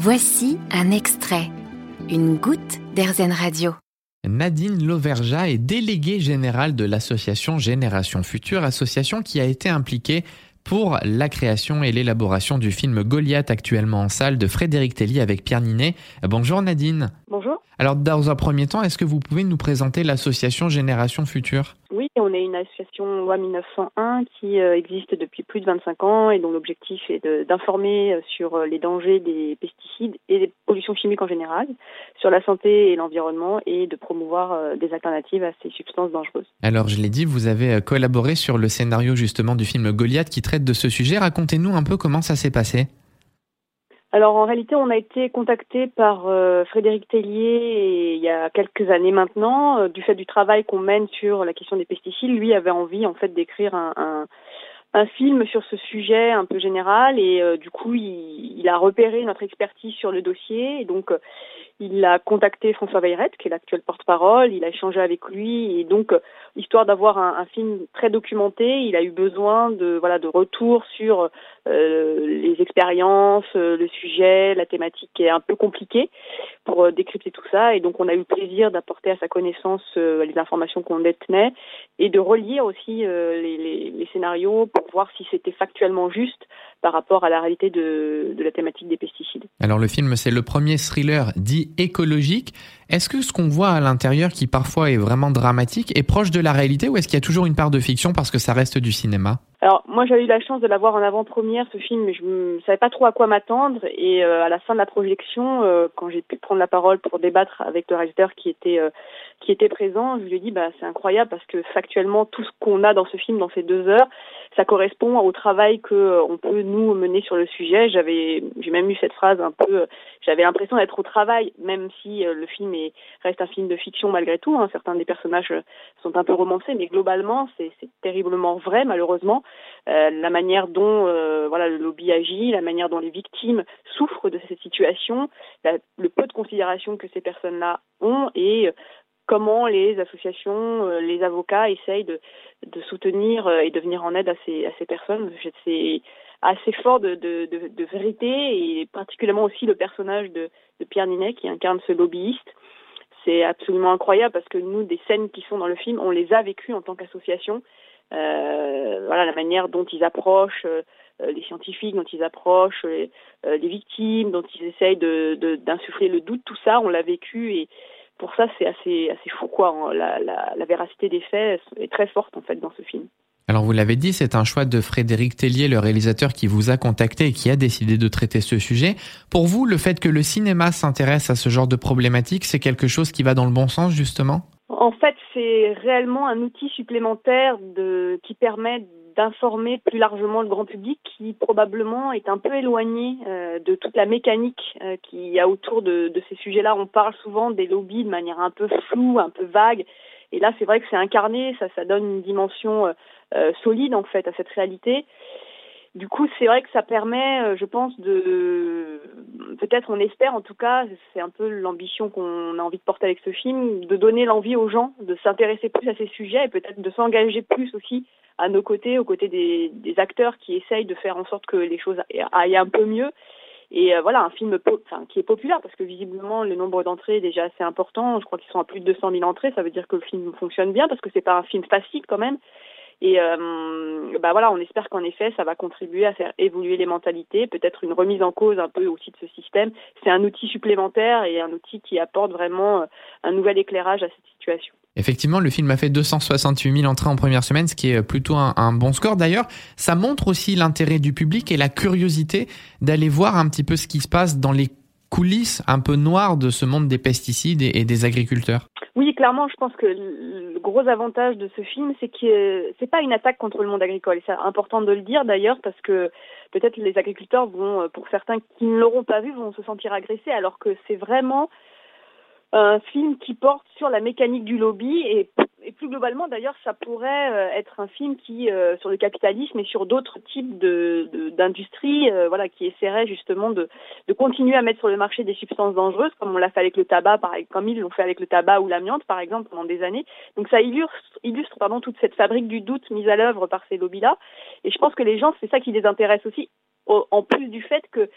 Voici un extrait, une goutte d'Airzen Radio. Nadine Lauverja est déléguée générale de l'association Génération Future, association qui a été impliquée pour la création et l'élaboration du film Goliath actuellement en salle de Frédéric Tellier avec Pierre Ninet. Bonjour Nadine. Bonjour. Alors dans un premier temps, est-ce que vous pouvez nous présenter l'association Génération Future? Oui, on est une association loi 1901 qui euh, existe depuis plus de 25 ans et dont l'objectif est d'informer euh, sur euh, les dangers des pesticides et des pollutions chimiques en général, sur la santé et l'environnement et de promouvoir des alternatives à ces substances dangereuses. Alors je l'ai dit, vous avez collaboré sur le scénario justement du film Goliath qui traite de ce sujet. Racontez-nous un peu comment ça s'est passé. Alors en réalité, on a été contacté par euh, Frédéric Tellier il y a quelques années maintenant, euh, du fait du travail qu'on mène sur la question des pesticides. Lui avait envie en fait d'écrire un, un, un, film sur ce sujet un peu général et euh, du coup il, il, a repéré notre expertise sur le dossier et donc il a contacté François Veyrette, qui est l'actuel porte-parole, il a échangé avec lui et donc histoire d'avoir un, un, film très documenté, il a eu besoin de voilà de retour sur euh, les expériences, euh, le sujet, la thématique est un peu compliquée pour euh, décrypter tout ça et donc on a eu plaisir d'apporter à sa connaissance les informations qu'on détenait et de relire aussi les, scénarios pour voir si c'était factuellement juste par rapport à la réalité de la thématique des pesticides. Alors le film c'est le premier thriller dit écologique. Est-ce que ce qu'on voit à l'intérieur qui parfois est vraiment dramatique est proche de la réalité ou est-ce qu'il y a toujours une part de fiction parce que ça reste du cinéma? Alors moi j'avais eu la chance de l'avoir en avant-première ce film, je ne savais pas trop à quoi m'attendre. Et euh, à la fin de la projection, euh, quand j'ai pu prendre la parole pour débattre avec le réalisateur qui était euh, qui était présent, je lui ai dit bah c'est incroyable parce que factuellement tout ce qu'on a dans ce film dans ces deux heures, ça correspond au travail que on peut nous mener sur le sujet. J'avais j'ai même eu cette phrase un peu, j'avais l'impression d'être au travail, même si le film est reste un film de fiction malgré tout. Hein. Certains des personnages sont un peu romancés, mais globalement c'est terriblement vrai malheureusement. Euh, la manière dont euh, voilà le lobby agit, la manière dont les victimes souffrent de cette situation, le peu de considération que ces personnes-là ont et euh, comment les associations, les avocats essayent de, soutenir et de venir en aide à ces, personnes. Assez fort de, vérité et particulièrement aussi le personnage de, Pierre Ninet qui incarne ce lobbyiste. C'est absolument incroyable parce que nous, des scènes qui sont dans le film, on les a vécues en tant qu'association euh, voilà la manière dont ils approchent euh, les scientifiques, dont ils approchent les, euh, les victimes, dont ils essayent d'insuffler le doute, tout ça, on l'a vécu et pour ça c'est assez assez fou quoi. La, la, la véracité des faits est très forte en fait dans ce film. Alors vous l'avez dit, c'est un choix de Frédéric Tellier, le réalisateur qui vous a contacté et qui a décidé de traiter ce sujet. Pour vous, le fait que le cinéma s'intéresse à ce genre de problématiques, c'est quelque chose qui va dans le bon sens justement? En fait, c'est réellement un outil supplémentaire qui permet d'informer plus largement le grand public qui probablement est un peu éloigné euh, de toute la mécanique euh, qu'il y a autour de ces sujets-là. On parle souvent des lobbies de manière un peu floue, un peu vague. Et là, c'est vrai que c'est incarné, ça, donne une dimension euh, euh solide en fait à cette réalité. Du coup, c'est vrai que ça permet, euh, je pense, de peut-être, on espère en tout cas, c'est un peu l'ambition qu'on a envie de porter avec ce film, de donner l'envie aux gens de s'intéresser plus à ces sujets et peut-être de s'engager plus aussi à nos côtés, aux côtés des, acteurs qui essayent de faire en sorte que les choses aillent un peu mieux. Et euh, voilà, un film qui est populaire parce que visiblement le nombre d'entrées est déjà assez important. Je crois qu'ils sont à plus de 200 000 entrées. Ça veut dire que le film fonctionne bien parce que c'est pas un film facile quand même. Et euh, bah voilà, on espère qu'en effet, ça va contribuer à faire évoluer les mentalités, peut-être une remise en cause un peu aussi de ce système. C'est un outil supplémentaire et un outil qui apporte vraiment euh, un nouvel éclairage à cette situation. Effectivement, le film a fait 268 000 entrées en première semaine, ce qui est plutôt un, bon score. D'ailleurs, ça montre aussi l'intérêt du public et la curiosité d'aller voir un petit peu ce qui se passe dans les coulisses un peu noires de ce monde des pesticides et, des agriculteurs. Oui, clairement, je pense que le gros avantage de ce film, c'est que c'est pas une attaque contre le monde agricole. C'est important de le dire d'ailleurs parce que peut-être les agriculteurs vont, pour certains qui ne l'auront pas vu, vont se sentir agressés, alors que c'est vraiment un film qui porte sur la mécanique du lobby et, et plus globalement d'ailleurs ça pourrait euh, être un film qui euh, sur le capitalisme et sur d'autres types de d'industries euh, voilà qui essaierait justement de, de continuer à mettre sur le marché des substances dangereuses comme on l'a fait avec le tabac par comme ils l'ont fait avec le tabac ou l'amiante par exemple pendant des années. Donc ça illustre illustre pardon toute cette fabrique du doute mise à l'œuvre par ces lobbies là et je pense que les gens c'est ça qui les intéresse aussi en plus du fait que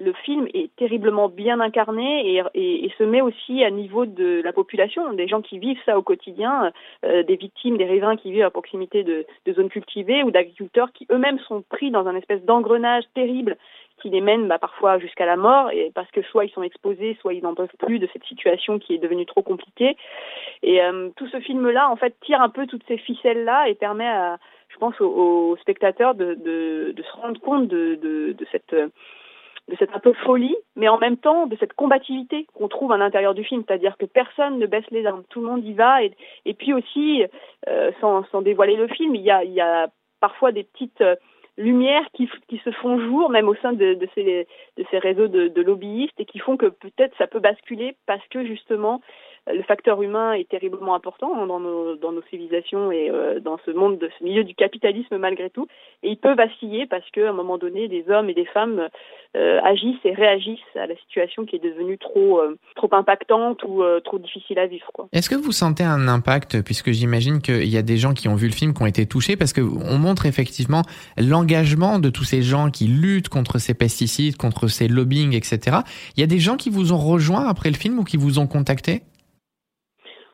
le film est terriblement bien incarné et, se met aussi à niveau de la population, des gens qui vivent ça au quotidien, euh, des victimes, des riverains qui vivent à proximité de, zones cultivées ou d'agriculteurs qui eux-mêmes sont pris dans un espèce d'engrenage terrible qui les mène bah, parfois jusqu'à la mort et parce que soit ils sont exposés, soit ils n'en peuvent plus de cette situation qui est devenue trop compliquée. Et euh, tout ce film-là, en fait, tire un peu toutes ces ficelles-là et permet je pense, aux, spectateurs de, se rendre compte de, de cette de cette un peu folie, mais en même temps de cette combativité qu'on trouve à l'intérieur du film, c'est-à-dire que personne ne baisse les armes, tout le monde y va, et, puis aussi, euh, sans, dévoiler le film, il y a, il y a parfois des petites euh, lumières qui, se font jour, même au sein de, ces, réseaux de lobbyistes, et qui font que peut-être ça peut basculer parce que justement le facteur humain est terriblement important dans nos, dans nos civilisations et euh, dans ce monde, de ce milieu du capitalisme malgré tout. Et il peut vaciller parce qu'à un moment donné, des hommes et des femmes euh, agissent et réagissent à la situation qui est devenue trop, euh, trop impactante ou trop difficile à vivre. Est-ce que vous sentez un impact, puisque j'imagine qu'il y a des gens qui ont vu le film qui ont été touchés, parce qu'on montre effectivement l'engagement de tous ces gens qui luttent contre ces pesticides, contre ces lobbying, etc. Il y a des gens qui vous ont rejoint après le film ou qui vous ont contacté?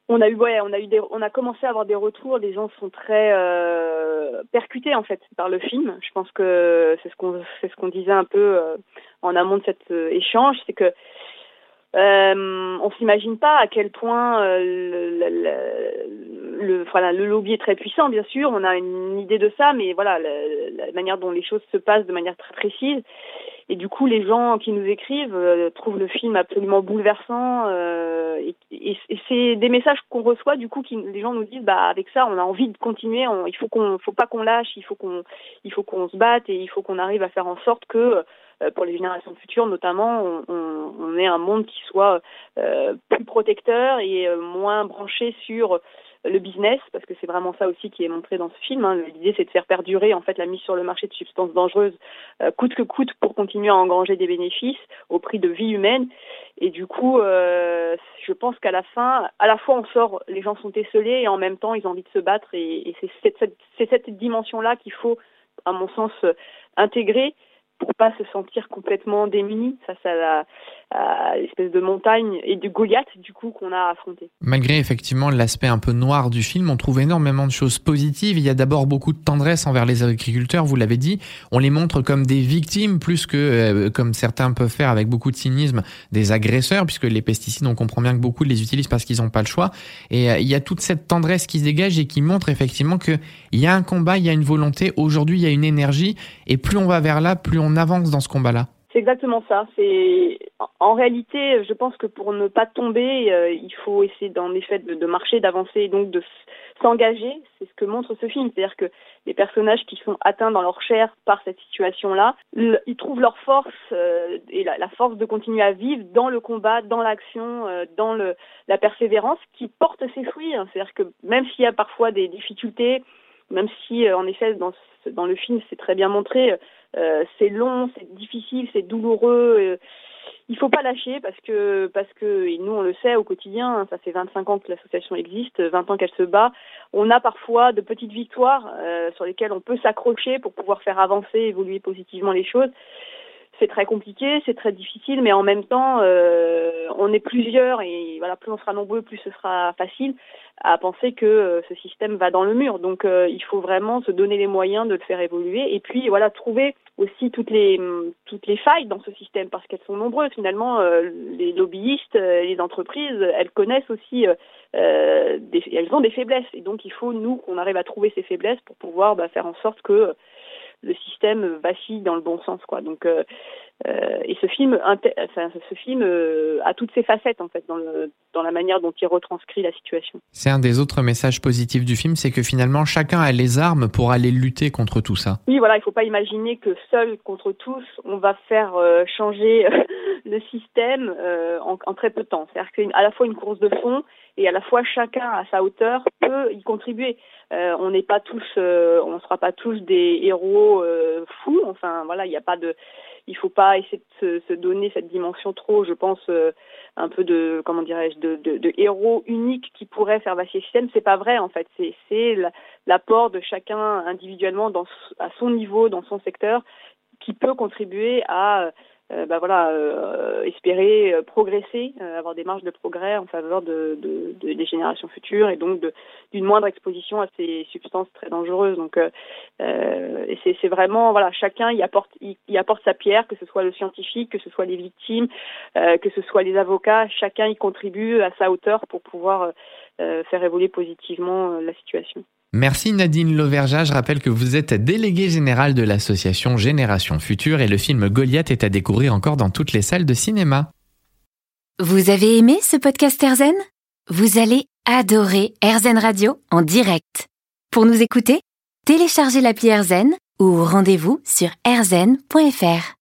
On a eu ouais, on a eu des, on a commencé à avoir des retours. Les gens sont très euh, percutés en fait par le film. Je pense que c'est ce qu'on c'est ce qu'on disait un peu euh, en amont de cet euh, échange, c'est que euh, on s'imagine pas à quel point euh, le, le, le, voilà, le lobby est très puissant, bien sûr. On a une idée de ça, mais voilà, la, la manière dont les choses se passent de manière très précise. Et du coup, les gens qui nous écrivent euh, trouvent le film absolument bouleversant. Euh, et, c'est des messages qu'on reçoit, du coup, qui les gens nous disent, bah avec ça, on a envie de continuer. On, il faut qu'on, faut pas qu'on lâche. Il faut qu'on, il faut qu'on se batte et il faut qu'on arrive à faire en sorte que euh, pour les générations futures, notamment, on, on, on ait un monde qui soit euh, plus protecteur et moins branché sur le business, parce que c'est vraiment ça aussi qui est montré dans ce film. Hein. L'idée, c'est de faire perdurer en fait la mise sur le marché de substances dangereuses, euh, coûte que coûte, pour continuer à engranger des bénéfices au prix de vie humaine. Et du coup, euh, je pense qu'à la fin, à la fois on sort, les gens sont esselés et en même temps ils ont envie de se battre. Et, c'est cette, cette, cette dimension-là qu'il faut, à mon sens, intégrer pour pas se sentir complètement démuni face à la à l'espèce de montagne et du Goliath du coup qu'on a affronté. Malgré effectivement l'aspect un peu noir du film, on trouve énormément de choses positives. Il y a d'abord beaucoup de tendresse envers les agriculteurs, vous l'avez dit. On les montre comme des victimes plus que euh, comme certains peuvent faire avec beaucoup de cynisme des agresseurs, puisque les pesticides, on comprend bien que beaucoup les utilisent parce qu'ils n'ont pas le choix. Et euh, il y a toute cette tendresse qui se dégage et qui montre effectivement que il y a un combat, il y a une volonté. Aujourd'hui, il y a une énergie, et plus on va vers là, plus on avance dans ce combat-là. C'est exactement ça. C'est en réalité, je pense que pour ne pas tomber, euh, il faut essayer en effet de, de marcher, d'avancer, et donc de s'engager. C'est ce que montre ce film, c'est-à-dire que les personnages qui sont atteints dans leur chair par cette situation-là, ils trouvent leur force euh, et la, force de continuer à vivre dans le combat, dans l'action, euh, dans la persévérance, qui porte ses fruits. Hein. C'est-à-dire que même s'il y a parfois des difficultés, même si en effet dans, dans le film c'est très bien montré euh, c'est long, c'est difficile, c'est douloureux. Euh, il faut pas lâcher parce que parce que et nous on le sait au quotidien, hein, ça fait 25 ans que l'association existe, 20 ans qu'elle se bat. On a parfois de petites victoires euh, sur lesquelles on peut s'accrocher pour pouvoir faire avancer, évoluer positivement les choses. C'est très compliqué, c'est très difficile, mais en même temps, euh, on est plusieurs et voilà, plus on sera nombreux, plus ce sera facile à penser que euh, ce système va dans le mur. Donc, euh, il faut vraiment se donner les moyens de le faire évoluer et puis voilà, trouver aussi toutes les toutes les failles dans ce système parce qu'elles sont nombreuses. Finalement, les lobbyistes, les entreprises, elles connaissent aussi, des, elles ont des faiblesses et donc il faut nous qu'on arrive à trouver ces faiblesses pour pouvoir bah, faire en sorte que le système vacille dans le bon sens quoi. Donc euh, euh, et ce film, enfin, ce film euh, a toutes ses facettes en fait dans, le, dans la manière dont il retranscrit la situation. C'est un des autres messages positifs du film, c'est que finalement chacun a les armes pour aller lutter contre tout ça. Oui, voilà, il faut pas imaginer que seul contre tous, on va faire euh, changer le système en, en, très peu de temps. C'est-à-dire qu'à la fois une course de fond et à la fois chacun à sa hauteur peut y contribuer. Euh, on n'est pas tous, euh, on ne sera pas tous des héros euh, fous. Enfin, voilà, il n'y a pas de, il faut pas essayer de se, se donner cette dimension trop, je pense, euh, un peu de, comment dirais-je, de, de, de, héros unique qui pourrait faire vaciller le système. C'est pas vrai en fait. C'est, c'est l'apport de chacun individuellement dans, à son niveau, dans son secteur, qui peut contribuer à bah voilà, espérer progresser, avoir des marges de progrès en faveur de, de, de des générations futures et donc d'une moindre exposition à ces substances très dangereuses. Donc, c'est vraiment voilà, chacun y apporte y, apporte sa pierre, que ce soit le scientifique, que ce soit les victimes, que ce soit les avocats, chacun y contribue à sa hauteur pour pouvoir faire évoluer positivement la situation. Merci Nadine Lauvergeat. Je rappelle que vous êtes déléguée générale de l'association Génération Future et le film Goliath est à découvrir encore dans toutes les salles de cinéma. Vous avez aimé ce podcast Erzen Vous allez adorer Erzen Radio en direct. Pour nous écouter, téléchargez l'appli Erzen ou rendez-vous sur erzen.fr.